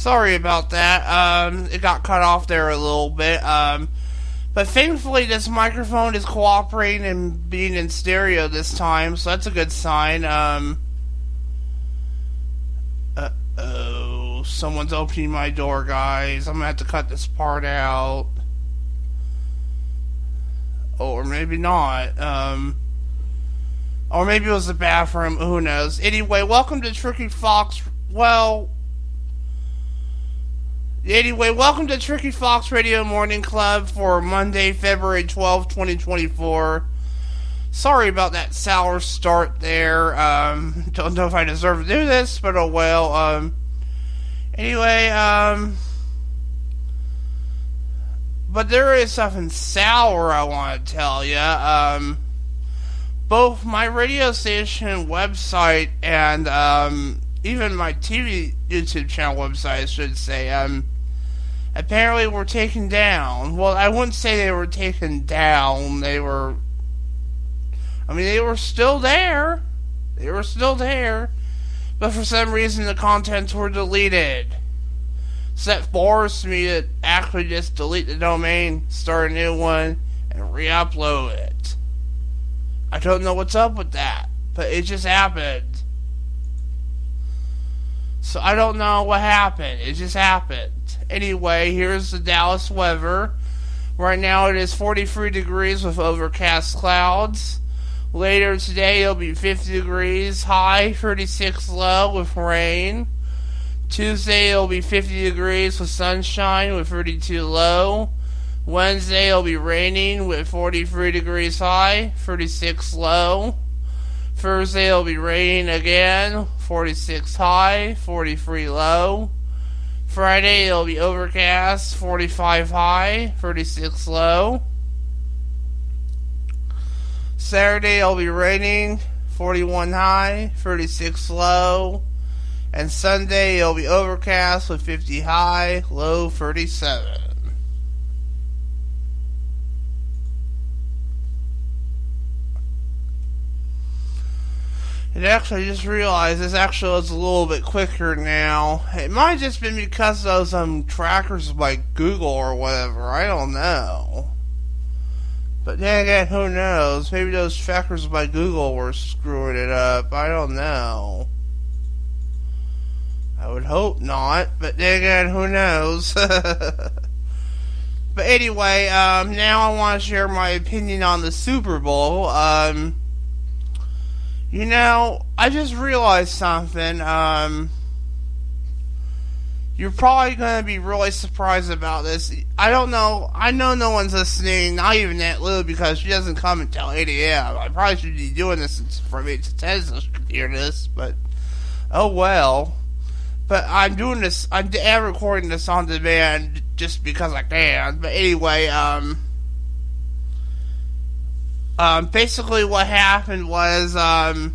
Sorry about that. Um, it got cut off there a little bit. Um, but thankfully, this microphone is cooperating and being in stereo this time, so that's a good sign. Um, uh oh, someone's opening my door, guys. I'm gonna have to cut this part out. Or maybe not. Um, or maybe it was the bathroom. Who knows? Anyway, welcome to Tricky Fox. Well, Anyway, welcome to Tricky Fox Radio Morning Club for Monday, February 12, 2024. Sorry about that sour start there. Um, don't know if I deserve to do this, but oh well. Um, anyway, um, but there is something sour I want to tell you. Um, both my radio station website and um, even my TV YouTube channel website, I should say, um, apparently were taken down. Well, I wouldn't say they were taken down. They were. I mean, they were still there. They were still there. But for some reason, the contents were deleted. So that forced me to actually just delete the domain, start a new one, and re upload it. I don't know what's up with that, but it just happened. So I don't know what happened. It just happened. Anyway, here's the Dallas weather. Right now it is 43 degrees with overcast clouds. Later today it'll be 50 degrees high, 36 low with rain. Tuesday it'll be 50 degrees with sunshine with 32 low. Wednesday it'll be raining with 43 degrees high, 36 low. Thursday it'll be raining again, 46 high, 43 low. Friday it'll be overcast, 45 high, 36 low. Saturday it'll be raining, 41 high, 36 low. And Sunday it'll be overcast with 50 high, low 37. Actually, I just realized this actually is a little bit quicker now. It might have just been because of some trackers like Google or whatever. I don't know. But then again, who knows? Maybe those trackers by Google were screwing it up. I don't know. I would hope not, but then again, who knows? but anyway, um, now I want to share my opinion on the Super Bowl. Um, you know, I just realized something. Um, you're probably going to be really surprised about this. I don't know. I know no one's listening, not even Aunt Lou, because she doesn't come until 8 a.m. I probably should be doing this from 8 to 10 so she could hear this, but oh well. But I'm doing this, I'm recording this on demand just because I can. But anyway, um, um, basically, what happened was um,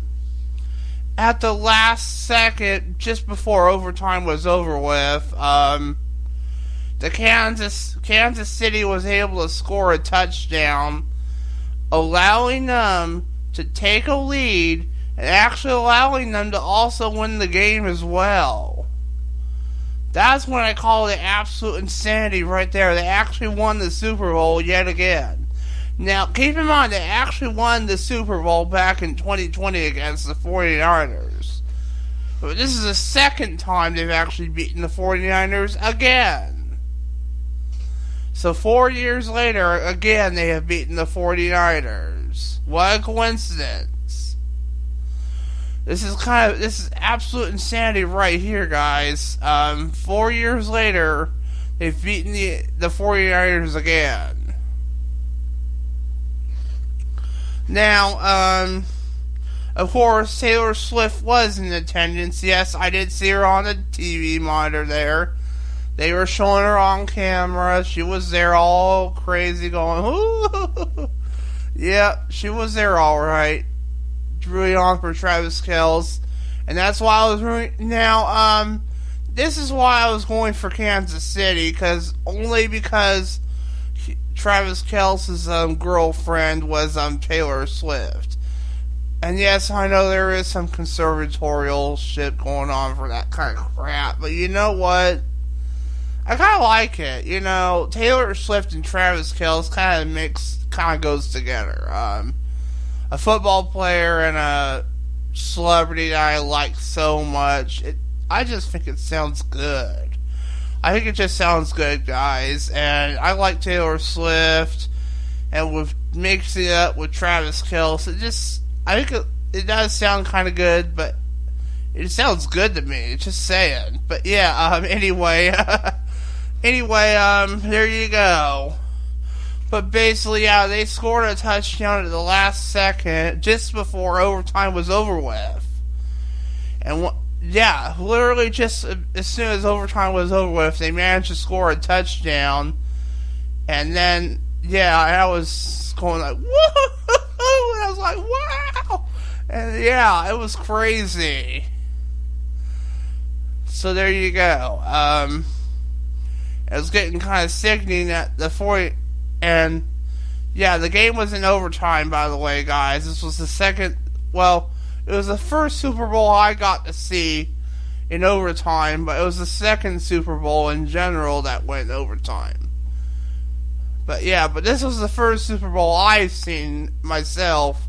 at the last second, just before overtime was over with, um, the Kansas Kansas City was able to score a touchdown, allowing them to take a lead and actually allowing them to also win the game as well. That's when I call it absolute insanity right there. They actually won the Super Bowl yet again. Now, keep in mind, they actually won the Super Bowl back in 2020 against the 49ers. But this is the second time they've actually beaten the 49ers again. So, four years later, again, they have beaten the 49ers. What a coincidence. This is kind of, this is absolute insanity right here, guys. Um, four years later, they've beaten the, the 49ers again. Now, um, of course, Taylor Swift was in attendance. Yes, I did see her on the TV monitor there. They were showing her on camera. She was there all crazy going, Ooh. yeah, she was there all right. Really on for Travis Kelce. And that's why I was really, now, um, this is why I was going for Kansas City, because only because Travis Kelce's um, girlfriend was um, Taylor Swift. And yes, I know there is some conservatorial shit going on for that kind of crap, but you know what? I kind of like it. You know, Taylor Swift and Travis Kelce kind of mix, kind of goes together. Um, a football player and a celebrity that I like so much. It, I just think it sounds good. I think it just sounds good, guys. And I like Taylor Swift, and with mixing it up with Travis Kelce, it just I think it, it does sound kind of good, but it sounds good to me. Just saying. But yeah. Um. Anyway. anyway. Um. There you go. But basically, yeah, they scored a touchdown at the last second, just before overtime was over with. And yeah, literally just as soon as overtime was over with, they managed to score a touchdown. And then, yeah, I was going like, whoa! And I was like, wow! And yeah, it was crazy. So there you go. Um, it was getting kind of sickening at the 40 and yeah, the game was in overtime, by the way, guys. This was the second, well, it was the first Super Bowl I got to see in overtime, but it was the second Super Bowl in general that went overtime. But yeah, but this was the first Super Bowl I've seen myself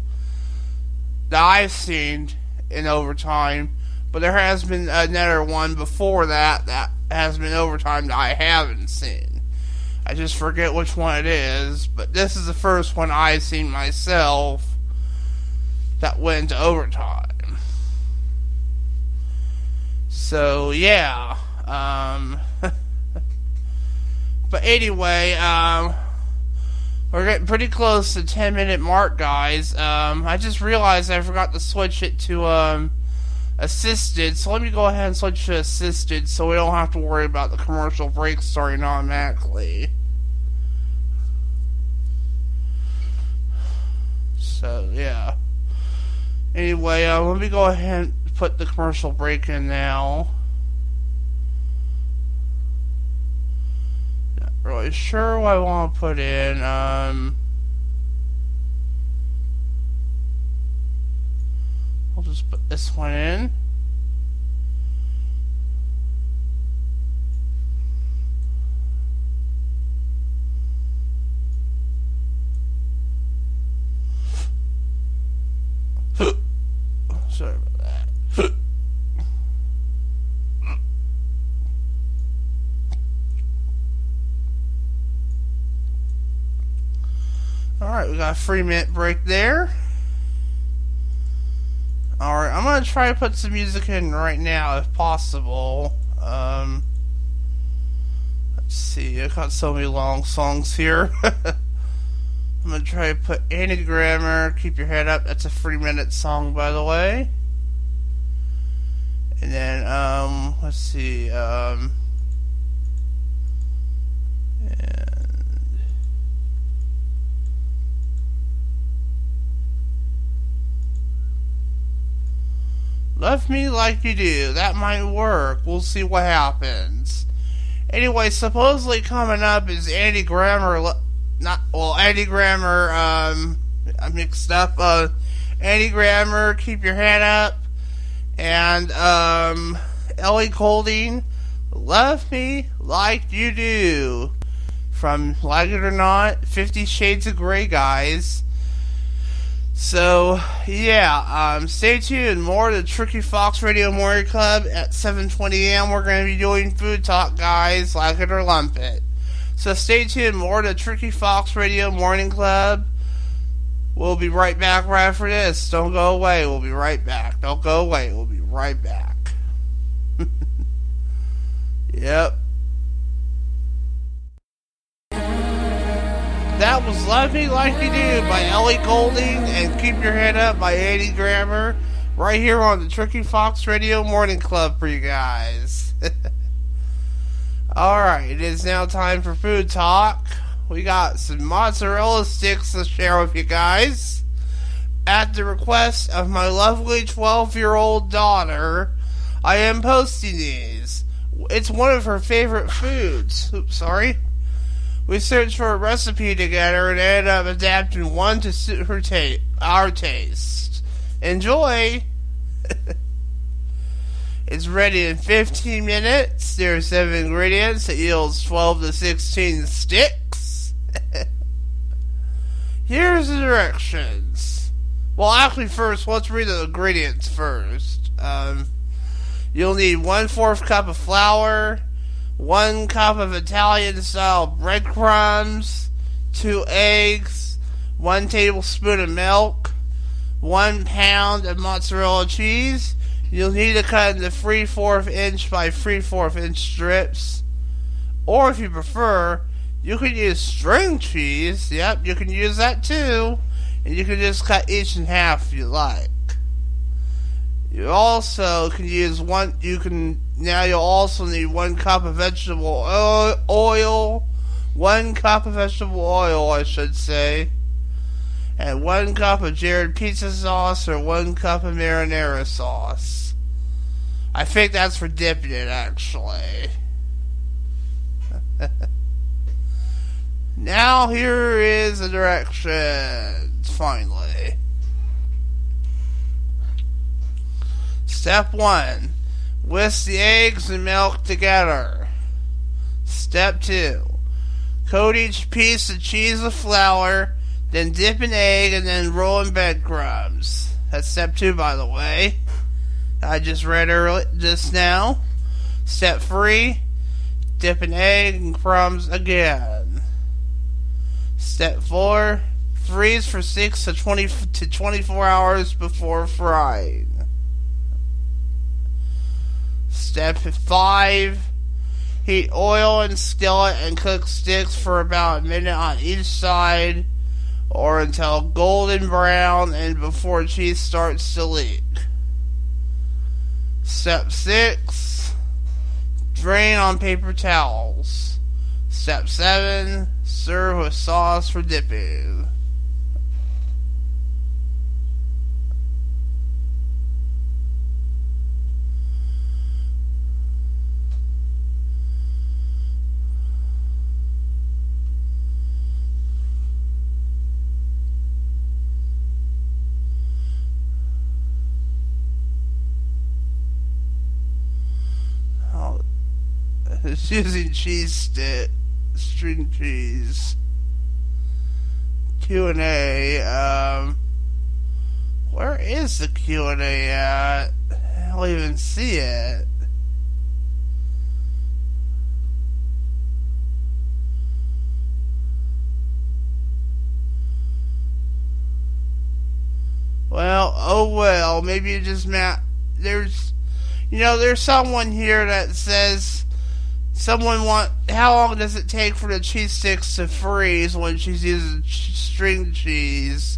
that I've seen in overtime. But there has been another one before that that has been overtime that I haven't seen. I just forget which one it is, but this is the first one I've seen myself that went to overtime. So yeah, um, but anyway, um, we're getting pretty close to 10 minute mark, guys. Um, I just realized I forgot to switch it to um, assisted, so let me go ahead and switch to assisted so we don't have to worry about the commercial break starting automatically. So yeah. Anyway, uh, let me go ahead and put the commercial break in now. Not really sure what I want to put in. Um, I'll just put this one in. A three minute break there. Alright, I'm gonna try to put some music in right now if possible. Um, let's see, I got so many long songs here. I'm gonna try to put Andy Grammer, Keep Your Head Up. That's a three minute song, by the way. And then, um, let's see, um, Love Me Like You Do. That might work. We'll see what happens. Anyway, supposedly coming up is Andy Grammer not well Eddie Grammer um I mixed up uh Eddie Grammer keep your head up and um Ellie Goulding love me like you do from like it or not 50 shades of gray guys so yeah um stay tuned more to the tricky fox radio morning club at 7.20 a.m we're going to be doing food talk guys like it or lump it so stay tuned. More to Tricky Fox Radio Morning Club. We'll be right back right after this. Don't go away. We'll be right back. Don't go away. We'll be right back. yep. That was Love Me Like You Do by Ellie Goulding and Keep Your Head Up by Eddie Grammer right here on the Tricky Fox Radio Morning Club for you guys. Alright, it is now time for food talk. We got some mozzarella sticks to share with you guys. At the request of my lovely 12 year old daughter, I am posting these. It's one of her favorite foods. Oops, sorry. We searched for a recipe together and ended up adapting one to suit her ta- our taste. Enjoy! It's ready in 15 minutes. There are 7 ingredients. It yields 12 to 16 sticks. Here's the directions. Well, actually, first, let's read the ingredients first. Um, you'll need one fourth cup of flour, one cup of Italian style breadcrumbs, two eggs, one tablespoon of milk, one pound of mozzarella cheese. You'll need to cut into three fourth inch by three fourth inch strips. Or if you prefer, you can use string cheese. Yep, you can use that too. And you can just cut each in half if you like. You also can use one, you can, now you'll also need one cup of vegetable oil, one cup of vegetable oil, I should say, and one cup of Jared pizza sauce or one cup of marinara sauce. I think that's for dipping it, actually. now here is the directions, finally. Step 1. Whisk the eggs and milk together. Step 2. Coat each piece of cheese with flour, then dip in egg and then roll in breadcrumbs. That's step 2, by the way. I just read early just now. Step 3. Dip in egg and crumbs again. Step 4. Freeze for 6 to 20 to 24 hours before frying. Step 5. Heat oil in skillet and cook sticks for about a minute on each side or until golden brown and before cheese starts to leak. Step 6. Drain on paper towels. Step 7. Serve with sauce for dipping. Using cheese stick, string cheese. Q and A. Um, where is the Q and A at? I don't even see it. Well, oh well. Maybe it just meant there's, you know, there's someone here that says Someone want how long does it take for the cheese sticks to freeze when she's using string cheese?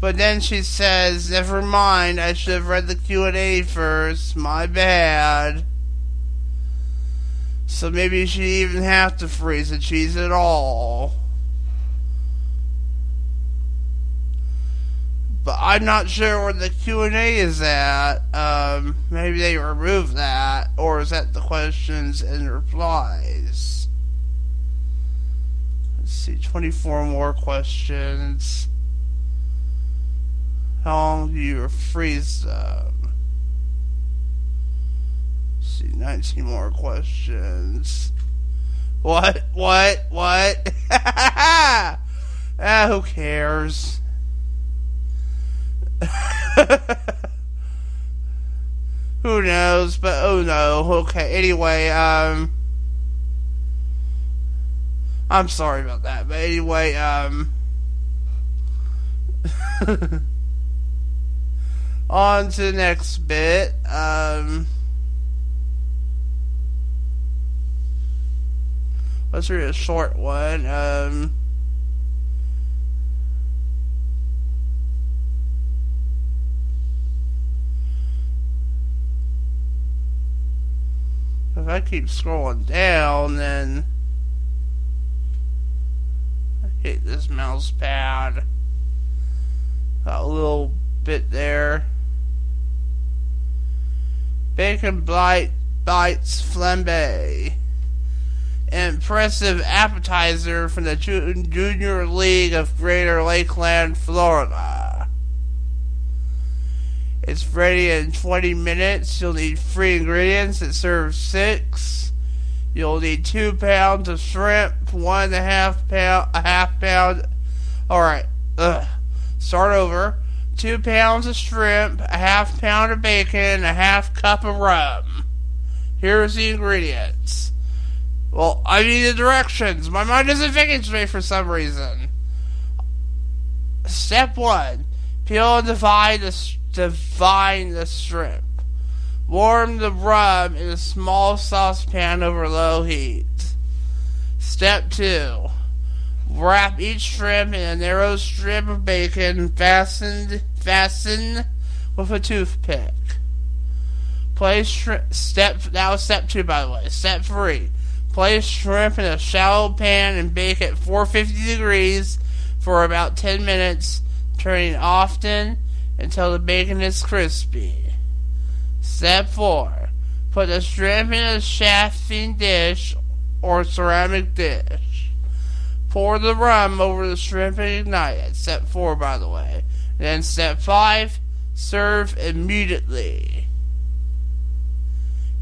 But then she says, "Never mind. I should have read the Q and A first. My bad." So maybe she even have to freeze the cheese at all. But I'm not sure where the Q and A is at. Um, maybe they removed that, or is that the questions and replies? Let's see, 24 more questions. How long do you freeze them? Let's see, 19 more questions. What? What? What? ah, who cares? Who knows? But oh no. Okay. Anyway, um, I'm sorry about that. But anyway, um, on to the next bit. Um. Let's read a short one. Um, I keep scrolling down, then I hit this mouse pad. Got a little bit there. Bacon bite bites flambe. Impressive appetizer from the Junior League of Greater Lakeland, Florida. It's ready in 20 minutes. You'll need three ingredients. It serves six. You'll need two pounds of shrimp, one and a half pound, a half pound. All right. Ugh. Start over. Two pounds of shrimp, a half pound of bacon, a half cup of rum. Here's the ingredients. Well, I need the directions. My mind isn't thinking straight for some reason. Step one: peel and divide the divide the shrimp. Warm the rum in a small saucepan over low heat. Step two: wrap each shrimp in a narrow strip of bacon fastened fasten with a toothpick. Place shrimp. Step was step two, by the way. Step three: place shrimp in a shallow pan and bake at 450 degrees for about 10 minutes, turning often until the bacon is crispy. Step 4. Put the shrimp in a chafing dish or ceramic dish. Pour the rum over the shrimp and ignite it. Step 4, by the way. Then step 5. Serve immediately.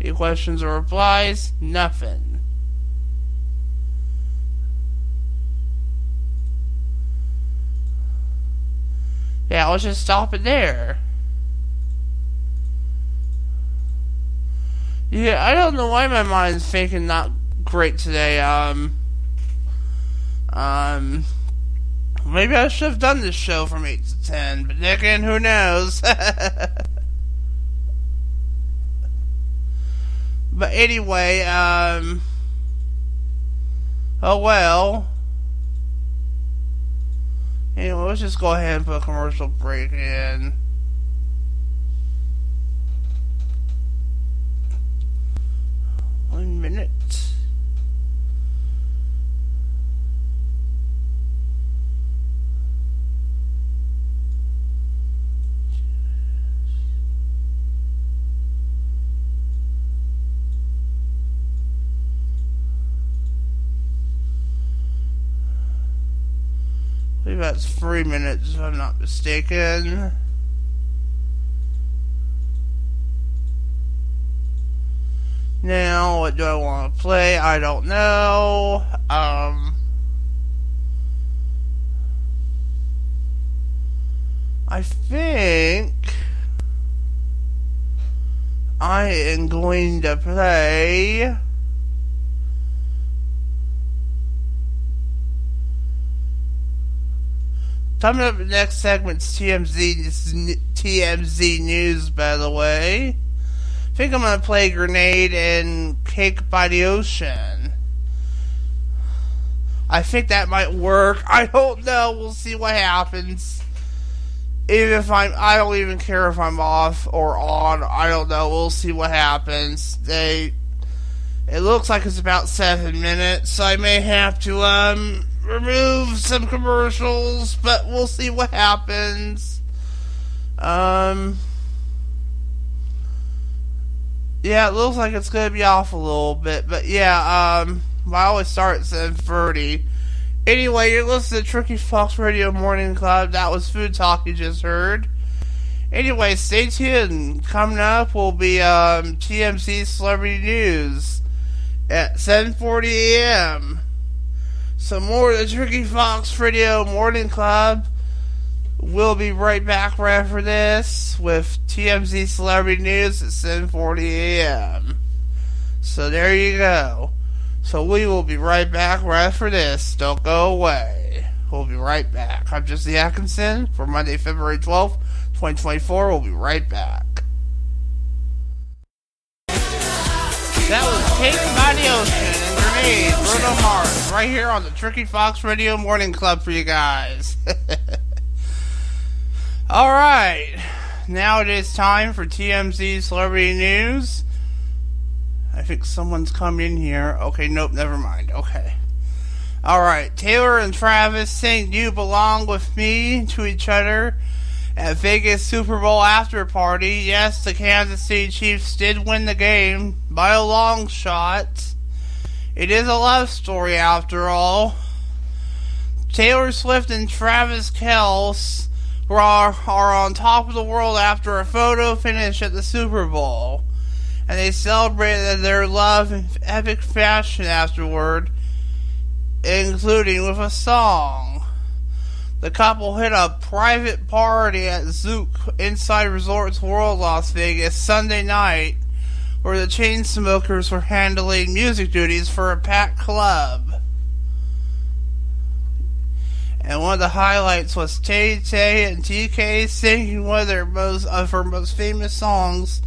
Any questions or replies? Nothing. Yeah, let's just stop it there. Yeah, I don't know why my mind's thinking not great today. Um, um, maybe I should have done this show from 8 to 10, but again, who knows? but anyway, um, oh well. Anyway, let's just go ahead and put a commercial break in. One minute. That's three minutes, if I'm not mistaken. Now, what do I want to play? I don't know. Um, I think I am going to play. Coming up next segment's TMZ TMZ news. By the way, I think I'm gonna play Grenade and Cake by the Ocean. I think that might work. I don't know. We'll see what happens. Even if I'm, I don't even care if I'm off or on. I don't know. We'll see what happens. They, it looks like it's about seven minutes, so I may have to um remove some commercials, but we'll see what happens. Um, yeah, it looks like it's gonna be off a little bit, but yeah, um, I always start at 7.30. Anyway, you're listening to Tricky Fox Radio Morning Club. That was Food Talk you just heard. Anyway, stay tuned. Coming up will be um, TMZ Celebrity News at 7:40 a.m. Some more of the Tricky Fox Radio Morning Club. We'll be right back right after this with TMZ Celebrity News at 7:40 a.m. So there you go. So we will be right back right after this. Don't go away. We'll be right back. I'm Jesse Atkinson for Monday, February 12th, 2024. We'll be right back. That was Cake by the Ocean Grenade, Bruno Mars, right here on the Tricky Fox Radio Morning Club for you guys. Alright, now it is time for TMZ Celebrity News. I think someone's come in here. Okay, nope, never mind. Okay. Alright, Taylor and Travis sing You Belong With Me to each other at Vegas Super Bowl after party. Yes, the Kansas City Chiefs did win the game by a long shot. It is a love story after all. Taylor Swift and Travis Kelce are, are on top of the world after a photo finish at the Super Bowl. And they celebrated their love in epic fashion afterward, including with a song. The couple hit a private party at Zouk Inside Resorts World Las Vegas Sunday night, where the Chainsmokers were handling music duties for a packed club. And one of the highlights was Tay Tay and TK singing one of their most of her most famous songs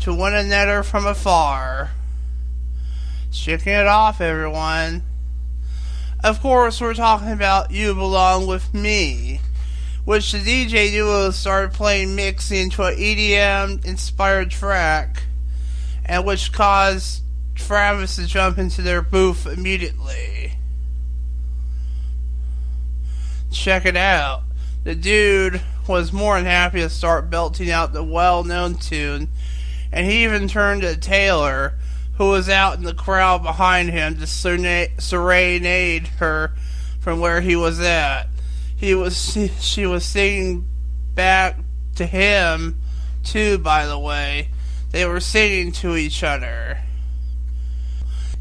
to one another from afar. Shaking it off, everyone. Of course, we're talking about You Belong With Me, which the DJ duo started playing mixing into an EDM inspired track, and which caused Travis to jump into their booth immediately. Check it out. The dude was more than happy to start belting out the well known tune, and he even turned to Taylor, who was out in the crowd behind him, to serenade her from where he was at. He was she was singing back to him too, by the way. They were singing to each other.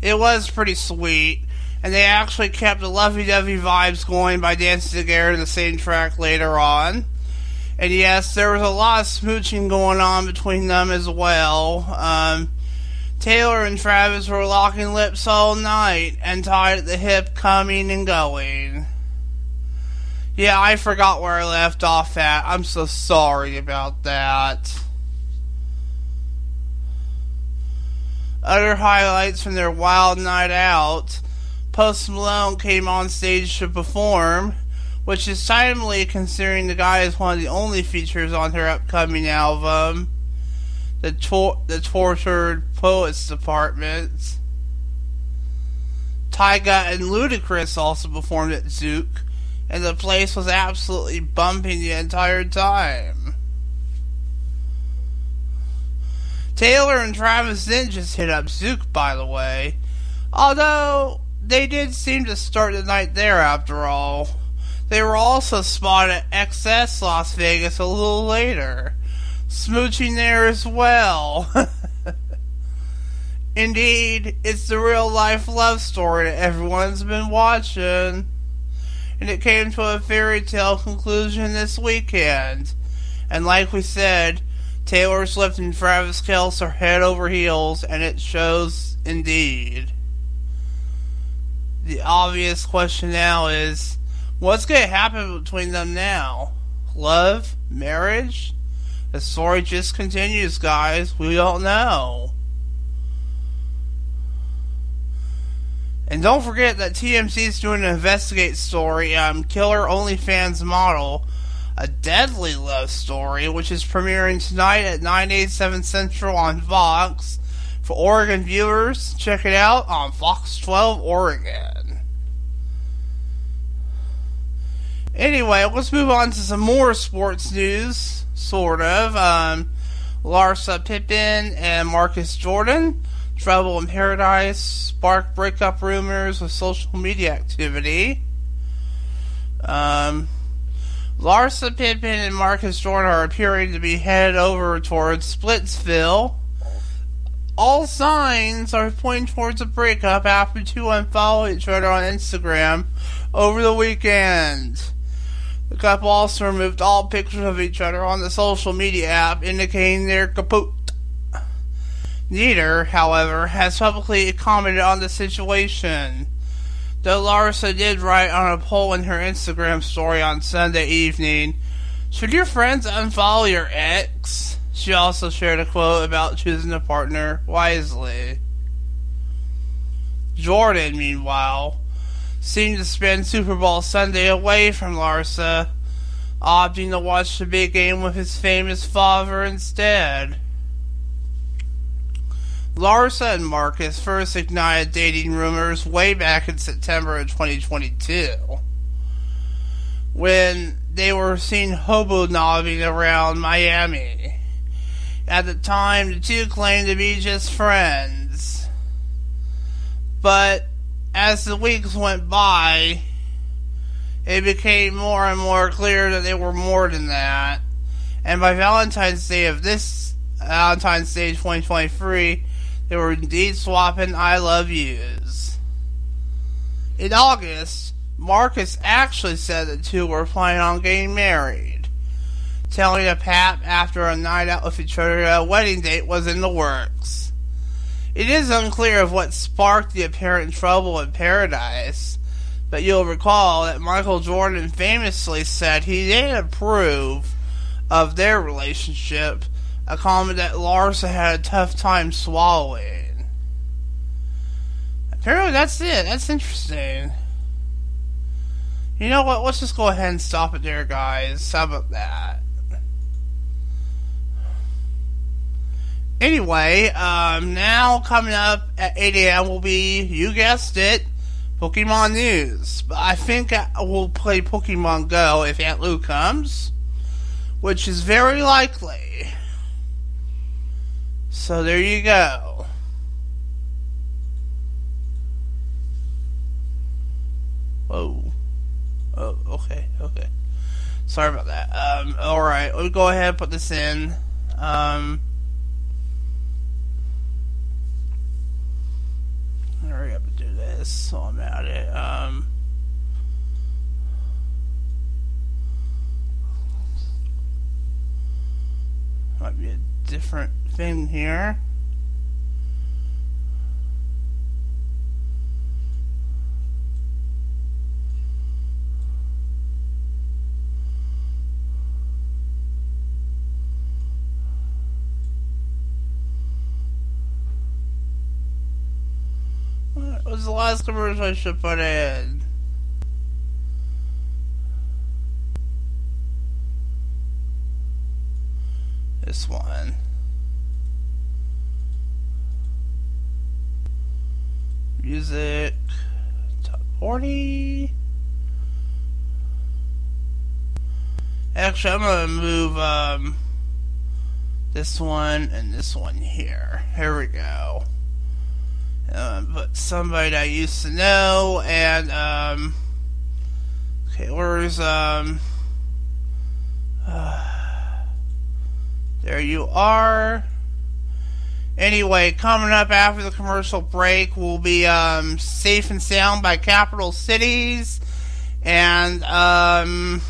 It was pretty sweet and they actually kept the lovey-dovey vibes going by dancing together in the same track later on. And yes, there was a lot of smooching going on between them as well. Um, Taylor and Travis were locking lips all night and tied at the hip, coming and going. Yeah, I forgot where I left off at. I'm so sorry about that. Other highlights from their wild night out Post Malone came on stage to perform, which is timely considering the guy is one of the only features on her upcoming album, The, Tor- the Tortured Poets Department. Tyga and Ludacris also performed at Zouk, and the place was absolutely bumping the entire time. Taylor and Travis didn't just hit up Zouk, by the way. Although they did seem to start the night there after all. They were also spotted at XS Las Vegas a little later, smooching there as well. Indeed, it's the real life love story that everyone's been watching. And it came to a fairy tale conclusion this weekend. And like we said, Taylor Swift and Travis Kelce are head over heels, and it shows indeed the obvious question now is what's going to happen between them now? Love? Marriage? The story just continues, guys. We don't know. And don't forget that TMZ is doing an investigate story on Killer OnlyFans model, a deadly love story, which is premiering tonight at 9, 8, 7 Central on Fox. For Oregon viewers, check it out on Fox 12 Oregon. Anyway, let's move on to some more sports news, sort of. Um, Larsa Pippen and Marcus Jordan, trouble in paradise, spark breakup rumors with social media activity. Um, Larsa Pippen and Marcus Jordan are appearing to be headed over towards Splitsville all signs are pointing towards a breakup after two unfollowed each other on Instagram over the weekend. The couple also removed all pictures of each other on the social media app, indicating their kaput. Neither, however, has publicly commented on the situation. Though Larsa did write on a poll in her Instagram story on Sunday evening, should your friends unfollow your ex? She also shared a quote about choosing a partner wisely. Jordan, meanwhile, seemed to spend Super Bowl Sunday away from Larsa, opting to watch the big game with his famous father instead. Larsa and Marcus first ignited dating rumors way back in September of 2022 when they were seen hobo nobbing around Miami. At the time, the two claimed to be just friends. But as the weeks went by, it became more and more clear that they were more than that. And by Valentine's Day of this Valentine's Day 2023, they were indeed swapping I love yous. In August, Marcus actually said the two were planning on getting married, telling a pap after a night out with each other a wedding date was in the works. It is unclear of what sparked the apparent trouble in paradise, but you'll recall that Michael Jordan famously said he didn't approve of their relationship, a comment that Larsa had a tough time swallowing. Apparently, that's it. That's interesting. You know what? Let's just go ahead and stop it there, guys. How about that? Anyway, um, now coming up at 8 a.m. will be, you guessed it, Pokemon News. But I think I will play Pokemon Go if Aunt Lou comes, which is very likely. So there you go. Whoa. Oh, okay, okay. Sorry about that. Um, alright, we'll go ahead and put this in. Um, hurry up and do this so I'm at it. Um, might be a different thing here. Was the last commercial I should put in? This one. Music. Top 40. Actually, I'm gonna move um, this one and this one here. Here we go. Um, but somebody I used to know, and um, okay, where's um, uh, there you are. Anyway, coming up after the commercial break will be um, "Safe and Sound" by Capital Cities, and um,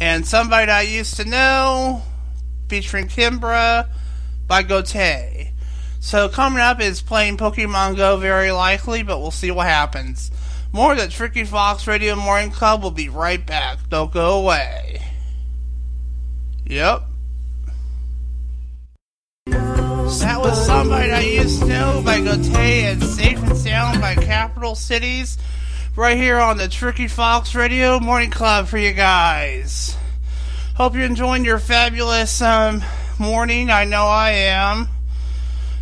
and somebody I used to know, featuring Kimbra by Gotye. So coming up is playing Pokemon Go very likely, but we'll see what happens. More of the Tricky Fox Radio Morning Club will be right back. Don't go away. Yep. That was somebody I used to know by Gotye and Safe and Sound by Capital Cities. Right here on the Tricky Fox Radio Morning Club for you guys. Hope you're enjoying your fabulous um, morning. I know I am.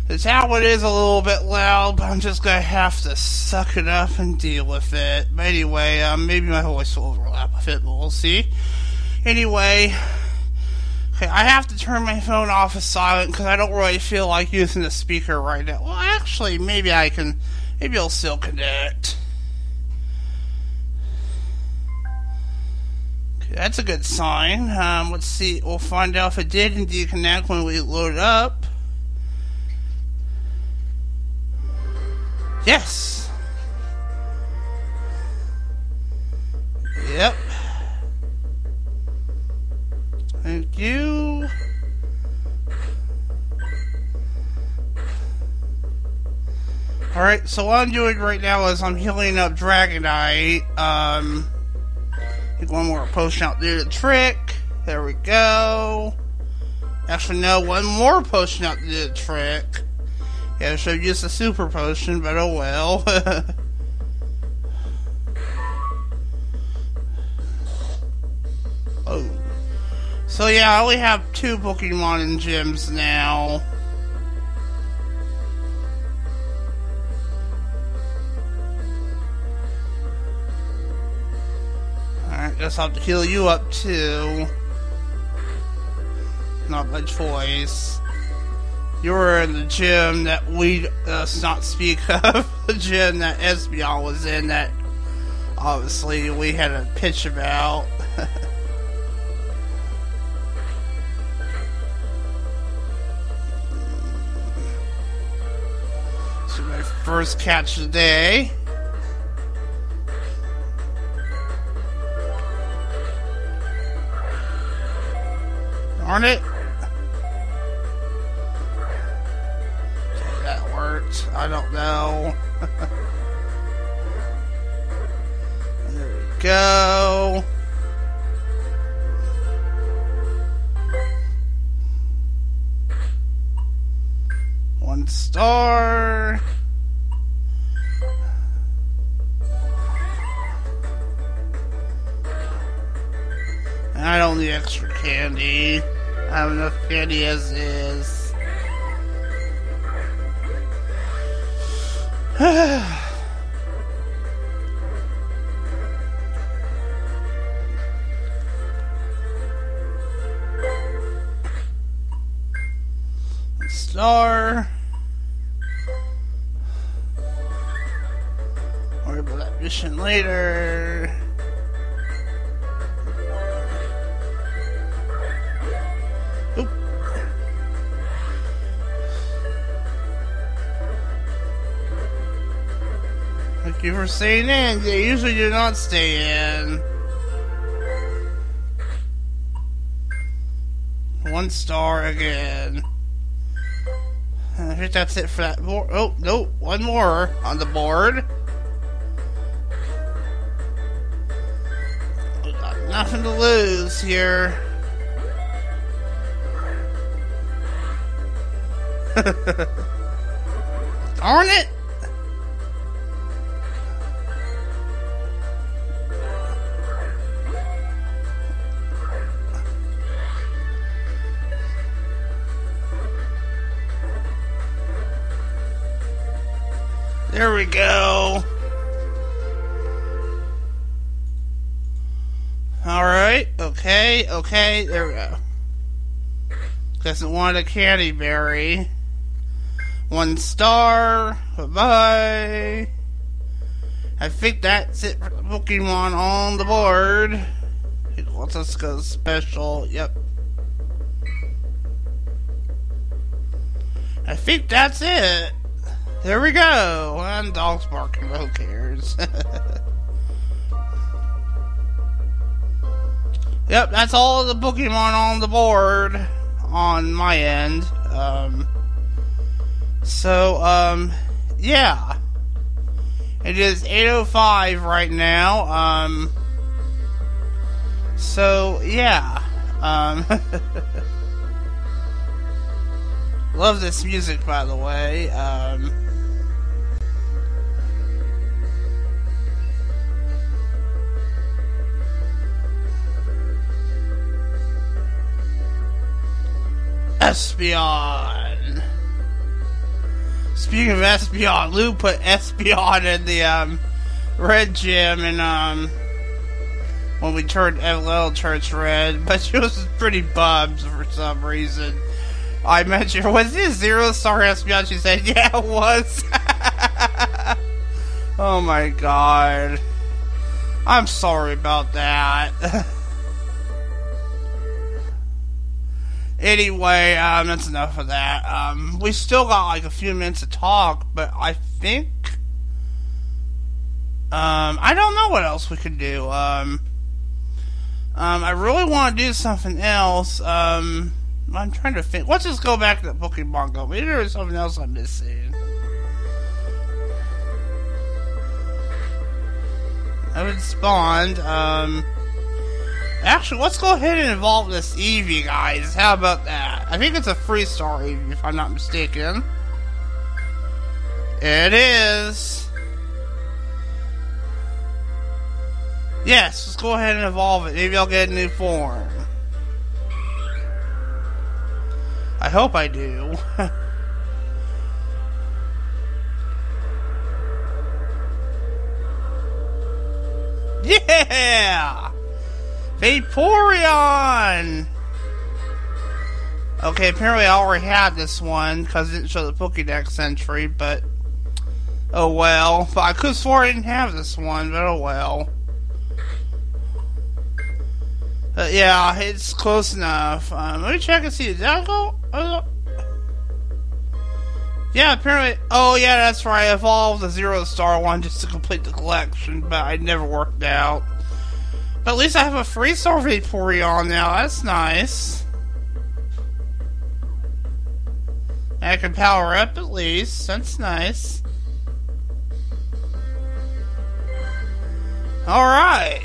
The tablet is a little bit loud, but I'm just gonna have to suck it up and deal with it. But anyway, um, maybe my voice will overlap with it, but we'll see. Anyway, okay, I have to turn my phone off as silent because I don't really feel like using the speaker right now. Well, actually, maybe I can. Maybe I'll still connect. Okay, that's a good sign. Um, let's see. We'll find out if it did indeed connect when we load up. Yes. So what I'm doing right now is I'm healing up Dragonite. Um, take one more potion out, do the trick. There we go. Actually, no, one more potion out to do the trick. Yeah, I should have used a super potion, but oh well. oh. So yeah, I only have two Pokemon in gyms now. Guess I'll have to heal you up too. Not by choice you were in the gym that we uh, not speak of, the gym that Esbjorn was in that obviously we had a pitch about. so my first catch of the day. Darn it. That worked. I don't know. there we go. One star. I don't need extra candy. I have enough candy as is. Star. Worry about that mission later. You for staying in. They usually do not stay in. One star again. I think that's it for that. More. Oh, no, one more on the board. Nothing to lose here. Darn it! Okay, there we go. Doesn't want a candy berry. One star. Bye bye. I think that's it for the Pokemon on the board. It wants us to go special. Yep. I think that's it. There we go. And dogs barking, who cares? yep, that's all the Pokemon on the board on my end. Um, so, um, yeah. It is 8.05 right now. Um, so, yeah. Um, love this music, by the way. Um, Espeon. Speaking of Espeon, Lou put Espeon in the um, red gym and um when we turned LL Church red, but she was pretty bummed for some reason. I mentioned, was this zero star Espeon? She said, yeah, it was. oh my god. I'm sorry about that. Anyway, um, that's enough of that. Um, we still got like a few minutes to talk, but I think, um, I don't know what else we could do. Um, um, I really want to do something else. Um, I'm trying to think. Let's just go back to the Pokemon Go. Maybe there's something else I'm missing. I haven't spawned. Um. Actually, let's go ahead and evolve this Eevee, guys. How about that? I think it's a free star Eevee, if I'm not mistaken. It is. Yes, let's go ahead and evolve it. Maybe I'll get a new form. I hope I do. yeah! Vaporeon! Okay, apparently I already had this one because it didn't show the Pokedex entry, but Oh well, but I could have swore I didn't have this one, but oh well. Yeah, it's close enough. Um, let me check and see. Did I go? Uh, yeah, apparently. Oh, yeah, that's right. I evolved the zero star one just to complete the collection, but I never worked out. But at least I have a free star Vaporeon now. That's nice. I can power up at least. That's nice. Alright.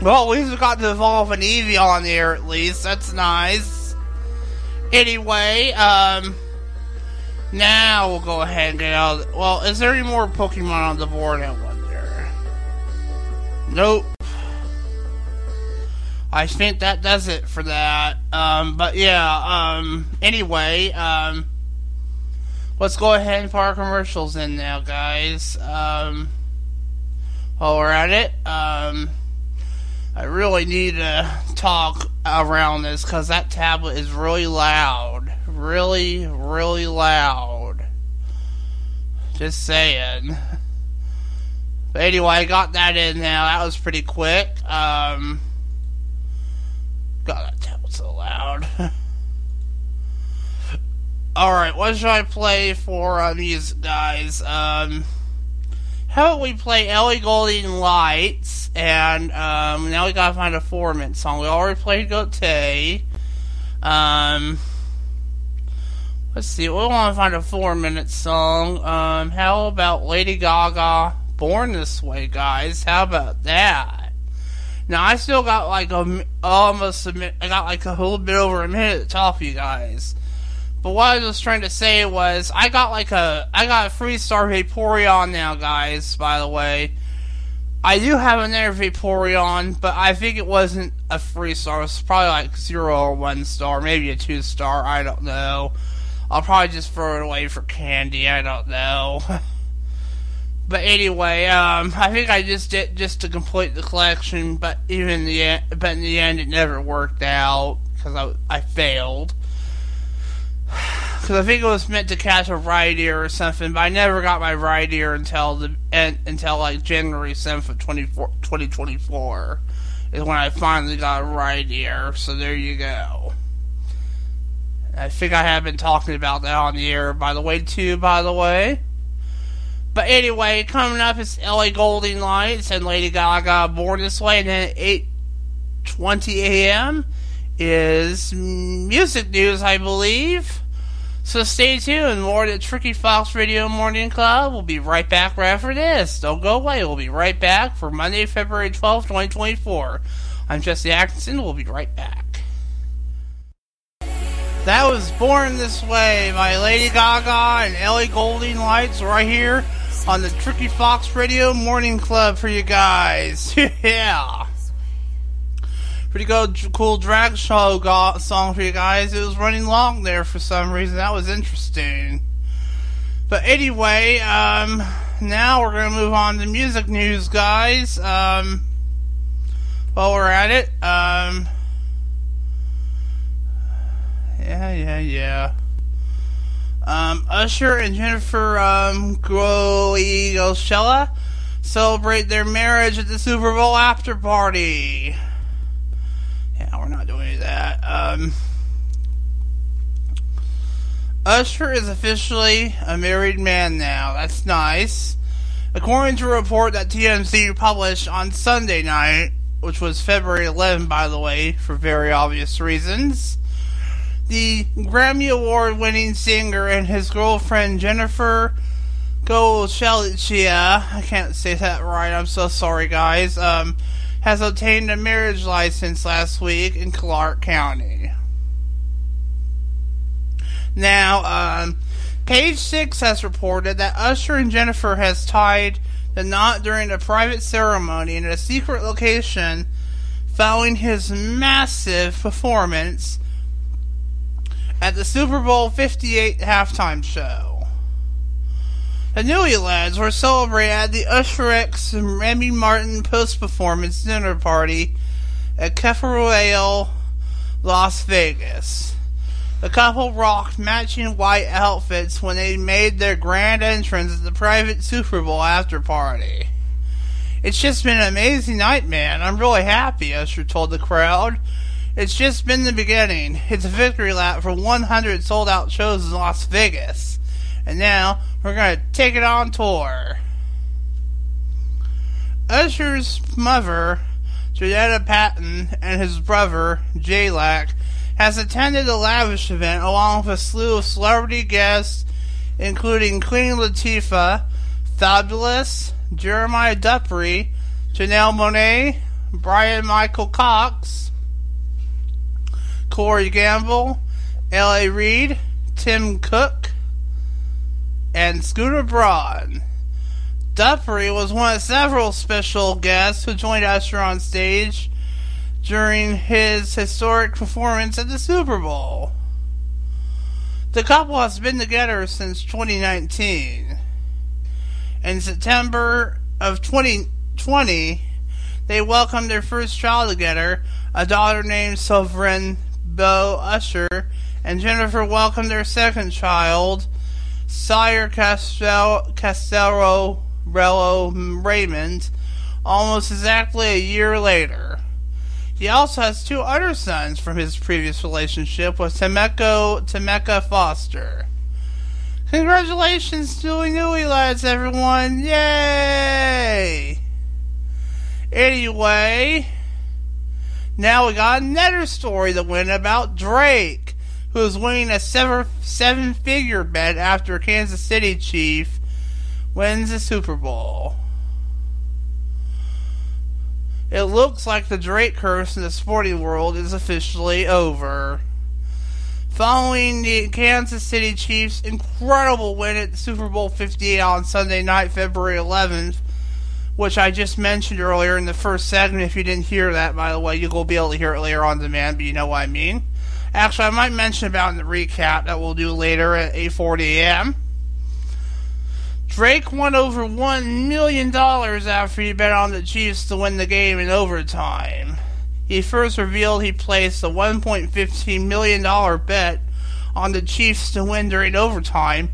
Well, at least we got to evolve an Eevee on there at least. That's nice. Anyway, um... Now we'll go ahead and get out. Well, is there any more Pokemon on the board? Nope. I think that does it for that. Um, but yeah, um, anyway, um, let's go ahead and put our commercials in now, guys. Um, while we're at it, um, I really need to talk around this because that tablet is really loud. Really, really loud. Just saying. But anyway, I got that in now. That was pretty quick. Um, God, that tablet's so loud. Alright, what should I play for uh, these guys? Um, how about we play Ellie Goulding Lights, and um, now we gotta find a four minute song. We already played Gotye. Um, let's see, we want to find a four minute song. Um, how about Lady Gaga, Born This Way, guys? How about that? Now I still got like a almost a minute. I got like a little bit over a minute to talk to you guys. But what I was trying to say was, I got like a, I got a free star Vaporeon now, guys. By the way, I do have another Vaporeon, but I think it wasn't a free star. It's probably like zero or one star, maybe a two star. I don't know. I'll probably just throw it away for candy. I don't know. but anyway, um, I think I just did just to complete the collection, but even the end, but in the end, it never worked out because I I failed because I think it was meant to catch a right ear or something, but I never got my Rhyhorn until the until like January seventh of 2024 is when I finally got a right ear. So there you go. I think I have been talking about that on the air, by the way, too. By the way. But anyway, coming up is Ellie Goulding Lights and Lady Gaga Born This Way, and then 8:20 a.m. is music news, I believe. So stay tuned. More the Tricky Fox Radio Morning Club. We'll be right back right after this. Don't go away. We'll be right back for Monday, February 12th, 2024. I'm Jesse Atkinson. We'll be right back. That was Born This Way by Lady Gaga and Ellie Goulding Lights right here on the Tricky Fox Radio Morning Club for you guys. yeah pretty good, cool drag show go- song for you guys. It was running long there for some reason. That was interesting. But anyway, um, now we're gonna move on to music news, guys. Um, while we're at it, um, yeah, yeah, yeah. Um, Usher and Jennifer um, Groshella celebrate their marriage at the Super Bowl after party Yeah, we're not doing that. Um, Usher is officially a married man now. That's nice. According to a report that TMZ published on Sunday night, which was February 11, by the way, for very obvious reasons, the Grammy Award winning singer and his girlfriend Jennifer Golchelichia, I can't say that right, I'm so sorry, guys, um, has obtained a marriage license last week in Clark County. Now, um, Page Six has reported that Usher and Jennifer has tied the knot during a private ceremony in a secret location following his massive performance at the Super Bowl 58 halftime show. The newlyweds were celebrated at the Usher X and Remy Martin post-performance dinner party at Cafe Royale, Las Vegas. The couple rocked matching white outfits when they made their grand entrance at the private Super Bowl after party. It's just been an amazing night, man. I'm really happy, Usher told the crowd. It's just been the beginning. It's a victory lap for 100 sold out shows in Las Vegas. And now we're going to take it on tour. Usher's mother, Jonnetta Patton, and his brother, J-Lac, has attended a lavish event along with a slew of celebrity guests, including Queen Latifah, Fabolous, Jeremiah Dupri, Janelle Monáe, Brian Michael Cox, Corey Gamble, L.A. Reid, Tim Cook, and Scooter Braun. Dupri was one of several special guests who joined Usher on stage during his historic performance at the Super Bowl. The couple has been together since 2019. In September of 2020, they welcomed their first child together, a daughter named Sovereign Bo Usher, and Jennifer welcomed their second child, Sire Castel- Castello Rello Raymond, almost exactly a year later. He also has two other sons from his previous relationship with Temeko Temeka Foster. Congratulations to Nui lads, everyone! Yay! Anyway, now we got another story that went about Drake, who is winning a seven figure bet after Kansas City Chief wins the Super Bowl. It looks like the Drake curse in the sporting world is officially over. Following the Kansas City Chiefs' incredible win at the Super Bowl 58 on Sunday night, February 11th, which I just mentioned earlier in the first segment. If you didn't hear that, by the way, you will be able to hear it later on demand, but you know what I mean. Actually, I might mention about in the recap that we'll do later at 8:40 a.m. Drake won over $1 million after he bet on the Chiefs to win the game in overtime. He first revealed he placed a $1.15 million bet on the Chiefs to win during overtime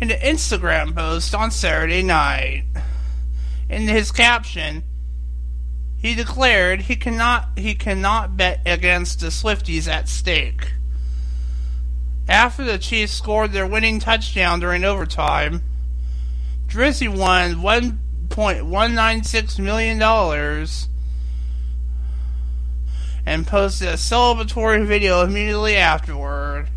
in an Instagram post on Saturday night. In his caption, he declared he cannot he cannot bet against the Swifties at stake. After the Chiefs scored their winning touchdown during overtime, Drizzy won $1.196 million and posted a celebratory video immediately afterward.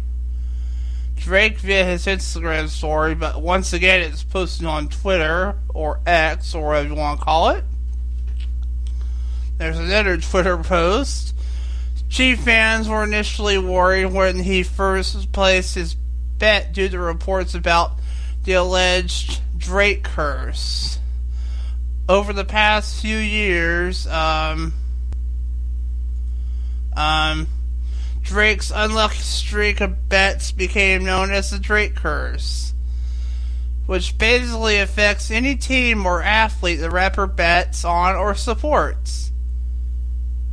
Drake via his Instagram story, but once again it's posted on Twitter or X or whatever you want to call it. There's another Twitter post. Chief fans were initially worried when he first placed his bet due to reports about the alleged Drake curse. Over the past few years, um, um, Drake's unlucky streak of bets became known as the Drake curse, which basically affects any team or athlete the rapper bets on or supports.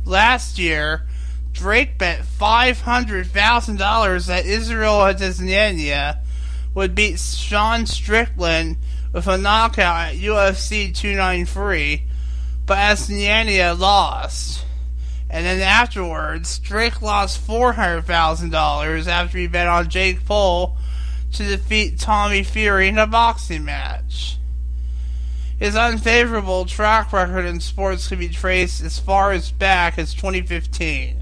Last year, Drake bet $500,000 that Israel Adesanya would beat Sean Strickland with a knockout at UFC 293, but Adesanya lost. And then afterwards, Drake lost $400,000 after he bet on Jake Paul to defeat Tommy Fury in a boxing match. His unfavorable track record in sports can be traced as far as back as 2015.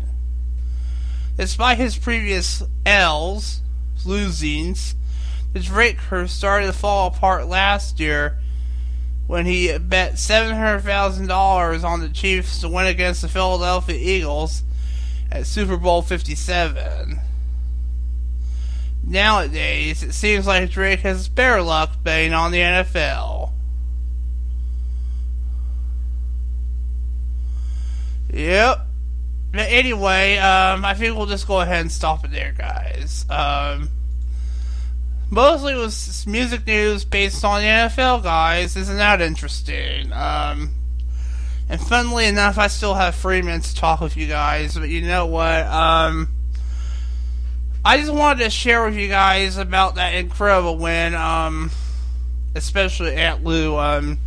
Despite his previous L's, losings, his rate curve started to fall apart last year when he bet $700,000 on the Chiefs to win against the Philadelphia Eagles at Super Bowl 57. Nowadays, it seems like Drake has better luck betting on the NFL. Yep. But anyway, um, I think we'll just go ahead and stop it there, guys. Um, mostly was music news based on the NFL guys. Isn't that interesting? Um, and funnily enough, I still have three minutes to talk with you guys. But you know what? Um, I just wanted to share with you guys about that incredible win, um, especially at Lou. Um,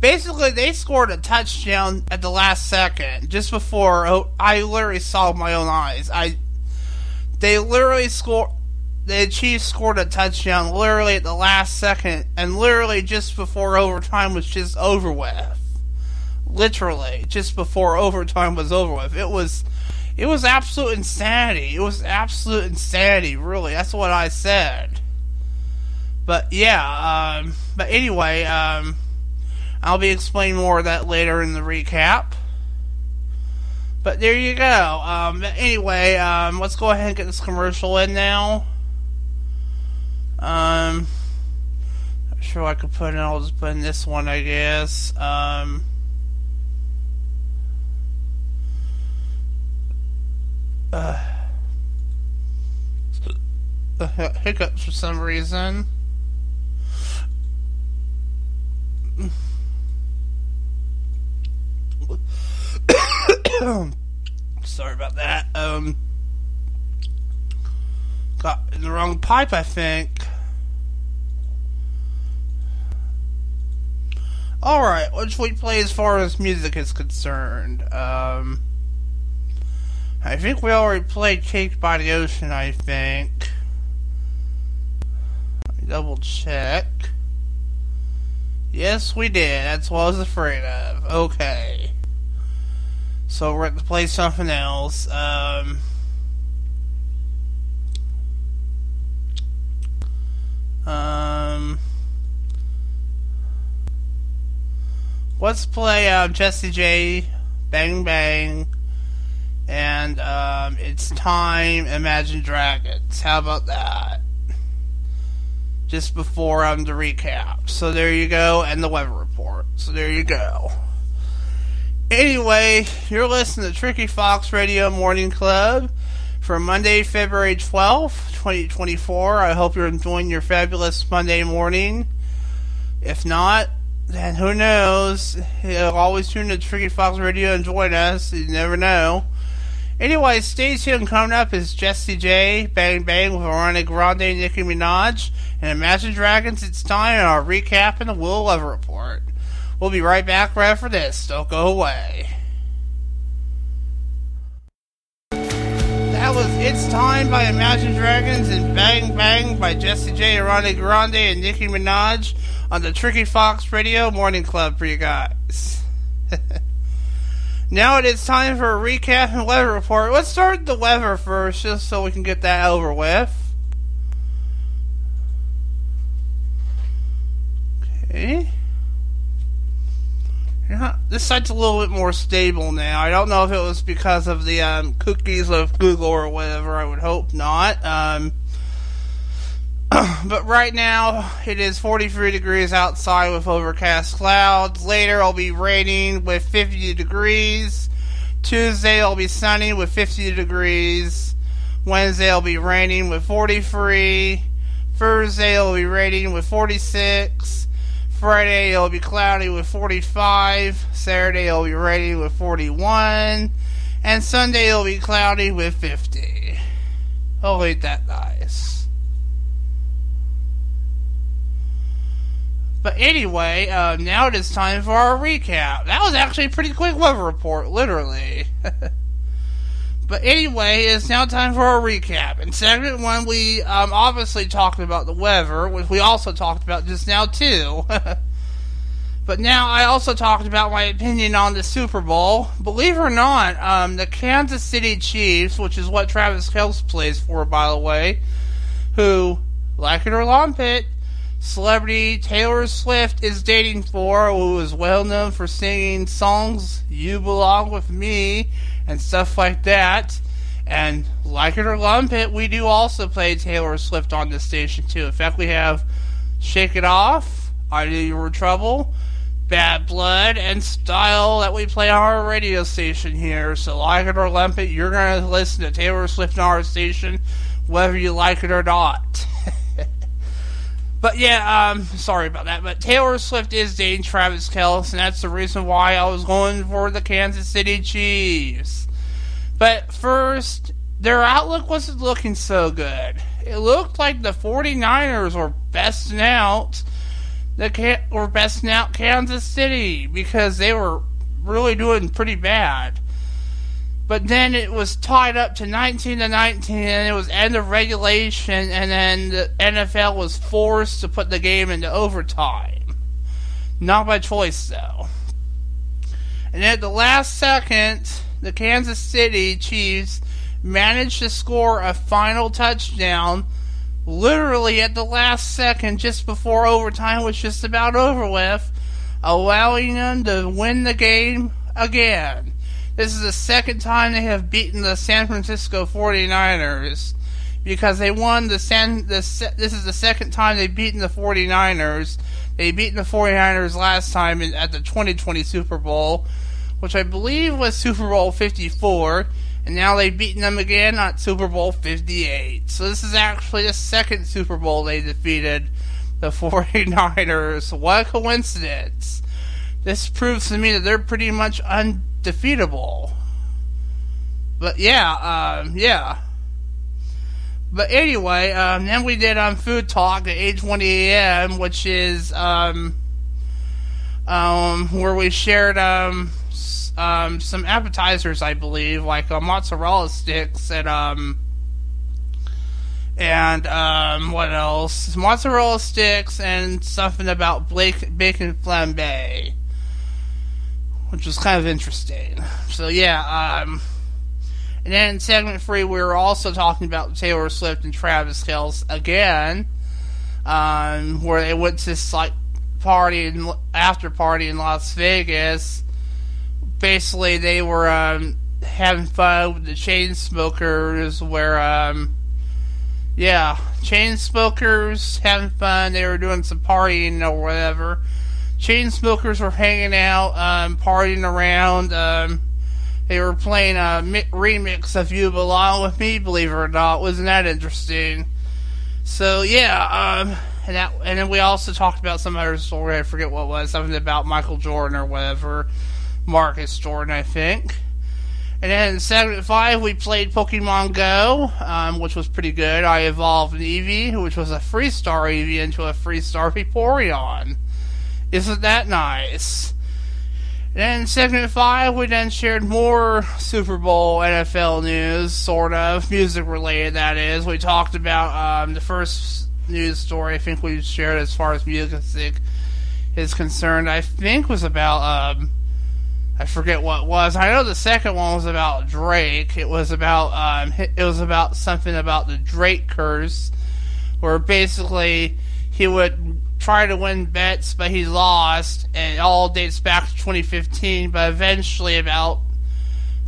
basically, they scored a touchdown at the last second, just before oh, I literally saw my own eyes. I they literally scored. The Chiefs scored a touchdown literally at the last second, and literally just before overtime was just over with. Literally, just before overtime was over with. It was, it was absolute insanity. It was absolute insanity. Really, that's what I said. But yeah, um, but anyway, um, I'll be explaining more of that later in the recap. But there you go. Um, anyway, um, let's go ahead and get this commercial in now. Um, not sure I could put in. I'll just put in this one, I guess. Um, uh, hiccups for some reason. Sorry about that. Um, got in the wrong pipe, I think. Alright, what should we play as far as music is concerned? Um, I think we already played Cake by the Ocean, I think. double check. Yes, we did. That's what I was afraid of. Okay. So we're going to play something else. Um, um, let's play uh, Jessie J, Bang Bang, and um, it's time Imagine Dragons. How about that? Just before um, the recap. So there you go, and the weather report. So there you go. Anyway, you're listening to Tricky Fox Radio Morning Club for Monday, February 12th, 2024. I hope you're enjoying your fabulous Monday morning. If not, then who knows? You'll always tune to Tricky Fox Radio and join us. You never know. Anyway, stay tuned. Coming up is Jessie J, Bang Bang with Ariana Grande, Nicki Minaj, and Imagine Dragons. It's time our recap and the Will Love Report. We'll be right back right after this. Don't go away. Was It's Time by Imagine Dragons and Bang Bang by Jessie J, Ariana Grande, and Nicki Minaj on the Tricky Fox Radio Morning Club for you guys. now it is time for a recap and weather report. Let's start the weather first, just so we can get that over with. Okay. Yeah, this site's a little bit more stable now. I don't know if it was because of the um, cookies of Google or whatever. I would hope not. Um, but right now, it is 43 degrees outside with overcast clouds. Later, it'll be raining with 50 degrees. Tuesday, it'll be sunny with 50 degrees. Wednesday, it'll be raining with 43. Thursday, it'll be raining with 46. Friday it'll be cloudy with 45. Saturday it'll be rainy with 41. And Sunday it'll be cloudy with 50. Oh, ain't that nice? But anyway, uh, now it is time for our recap. That was actually a pretty quick weather report, literally. But anyway, it's now time for our recap. In segment one, we um, obviously talked about the weather, which we also talked about just now too. but now I also talked about my opinion on the Super Bowl. Believe it or not, um, the Kansas City Chiefs, which is what Travis Kelce plays for, by the way, who, like it or lump it, celebrity Taylor Swift is dating for, who is well known for singing songs "You Belong with Me." And stuff like that. And like it or lump it, we do also play Taylor Swift on this station too. In fact, we have Shake It Off, I Knew You Were Trouble, Bad Blood, and Style that we play on our radio station here. So like it or lump it, you're going to listen to Taylor Swift on our station, whether you like it or not. But yeah, um, sorry about that. But Taylor Swift is dating Travis Kelce, and that's the reason why I was going for the Kansas City Chiefs. But first, their outlook wasn't looking so good. It looked like the 49ers were besting out the were besting out Kansas City because they were really doing pretty bad. But then it was tied up to 19 to 19, and it was end of regulation, and then the NFL was forced to put the game into overtime. Not by choice, though. And at the last second, the Kansas City Chiefs managed to score a final touchdown literally at the last second, just before overtime was just about over with, allowing them to win the game again. This is the second time they have beaten the San Francisco 49ers because they won the San this this is the second time they've beaten the 49ers. They beaten the 49ers last time in, at the 2020 Super Bowl, which I believe was Super Bowl 54, and now they've beaten them again at Super Bowl 58. So this is actually the second Super Bowl they defeated the 49ers. What a coincidence. This proves to me that they're pretty much un defeatable. But yeah, um, yeah. But anyway, um, then we did um, Food Talk at 8:20 a.m., which is um, um, where we shared um, um, some appetizers, I believe, like uh, mozzarella sticks and um, and um, what else? Mozzarella sticks and something about Blake bacon flambe which was kind of interesting. So yeah, um, and then in segment three, we were also talking about Taylor Swift and Travis Kelce again, um, where they went to this like party and after party in Las Vegas. Basically, they were um, having fun with the Chainsmokers, where um, yeah, Chainsmokers having fun. They were doing some partying or whatever Chainsmokers were hanging out, um, partying around. Um, they were playing a remix of "You Belong with Me." Believe it or not, wasn't that interesting? So yeah, um, and that, and then we also talked about some other story. I forget what was something about Michael Jordan or whatever, Marcus Jordan, I think. And then in segment five, we played Pokemon Go, um, which was pretty good. I evolved an Eevee, which was a free star Eevee, into a free star Vaporeon. Isn't that nice? Then segment five, we then shared more Super Bowl NFL news, sort of music related. That is, we talked about um, the first news story. I think we shared as far as music is concerned. I think was about um, I forget what was. I know the second one was about Drake. It was about um, it was about something about the Drake curse, where basically he would tried to win bets, but he lost, and it all dates back to 2015. But eventually, about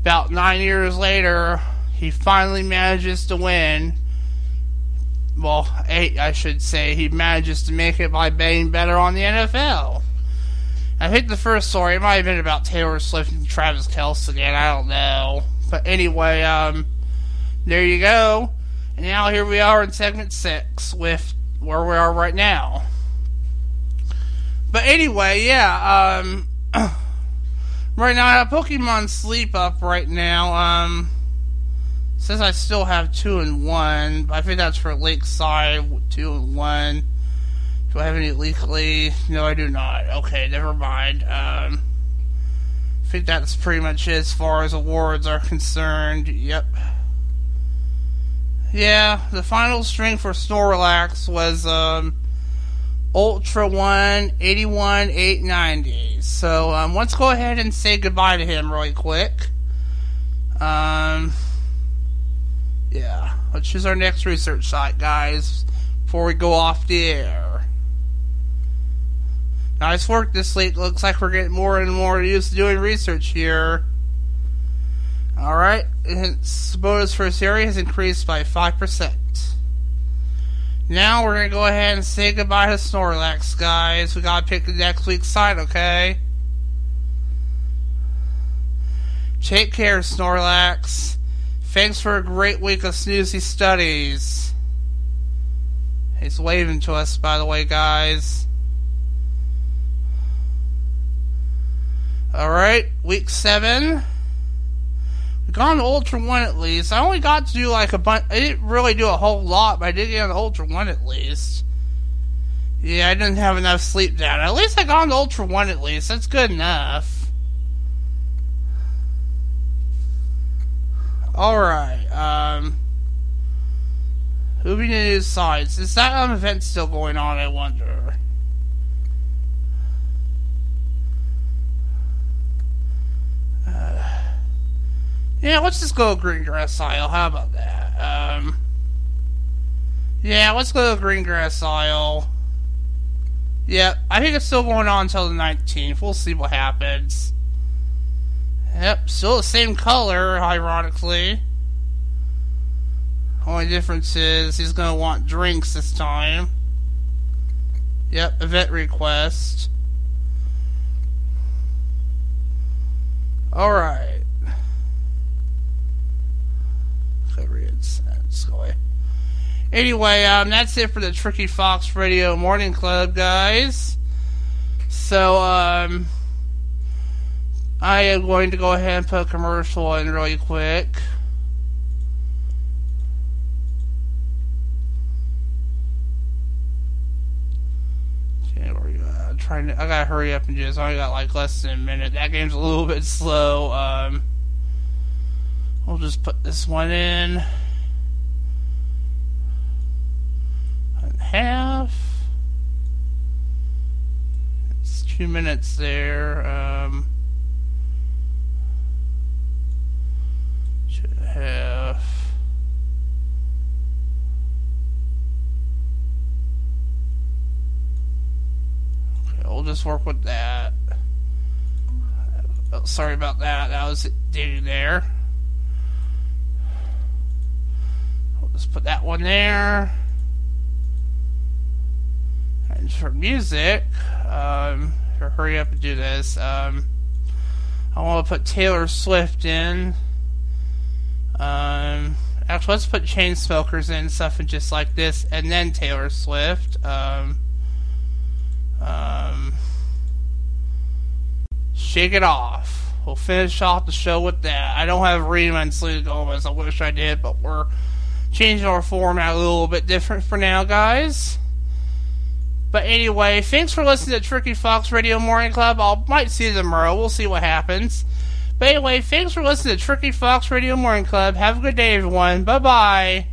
about nine years later, he finally manages to win. Well, eight, I should say. He manages to make it by betting better on the NFL. I think the first story it might have been about Taylor Swift and Travis Kelce again. I don't know, but anyway, um, there you go. And now here we are in segment six with where we are right now. But anyway, yeah, um, right now I have Pokemon Sleep up right now. Um, says I still have two and one, I think that's for Lakeside, two and one. Do I have any Leafly? No, I do not. Okay, never mind. Um, I think that's pretty much it as far as awards are concerned. Yep. Yeah, the final string for Snorlax was, um, Ultra One 81 890. So um, let's go ahead and say goodbye to him really quick. Um, yeah, let's choose our next research site, guys, before we go off the air. Nice work this week. Looks like we're getting more and more used to doing research here. Alright, for this area has increased by 5%. Now we're gonna go ahead and say goodbye to Snorlax, guys. We gotta pick the next week's site, okay? Take care, Snorlax. Thanks for a great week of snoozy studies. He's waving to us, by the way, guys. Alright, week seven. Gone Ultra One at least. I only got to do like a bunch. I didn't really do a whole lot, but I did get on Ultra One at least. Yeah, I didn't have enough sleep down. At least I got on Ultra One at least. That's good enough. Alright, um. Moving to new sites. Is that um, event still going on, I wonder? Uh, yeah, let's just go Greengrass Isle. How about that? Um, yeah, let's go to Greengrass Isle. Yep, I think it's still going on until the 19th. We'll see what happens. Yep, still the same color, ironically. Only difference is he's to want drinks this time. Yep, event request. Alright. Anyway, um, that's it for the Tricky Fox Radio Morning Club, guys. So, um, I am going to go ahead and put a commercial in really quick. Trying to. I gotta hurry up and just. I got like less than a minute. That game's a little bit slow. Um, we'll just put this one in. half. It's two minutes there. Um, a half. Okay, we'll just work with that. Oh, sorry about that. That was due there. Just put that one there. And for music, um, hurry up and do this. Um, I want to put Taylor Swift in. Um, actually, let's put Chainsmokers in, stuff and just like this, and then Taylor Swift. Um, um, Shake It Off. We'll finish off the show with that. I don't have Rema and Selena Gomez. I wish I did, but we're changing our format a little bit different for now, guys. But anyway, thanks for listening to Tricky Fox Radio Morning Club. I might see you tomorrow. We'll see what happens. But anyway, thanks for listening to Tricky Fox Radio Morning Club. Have a good day, everyone. Bye bye.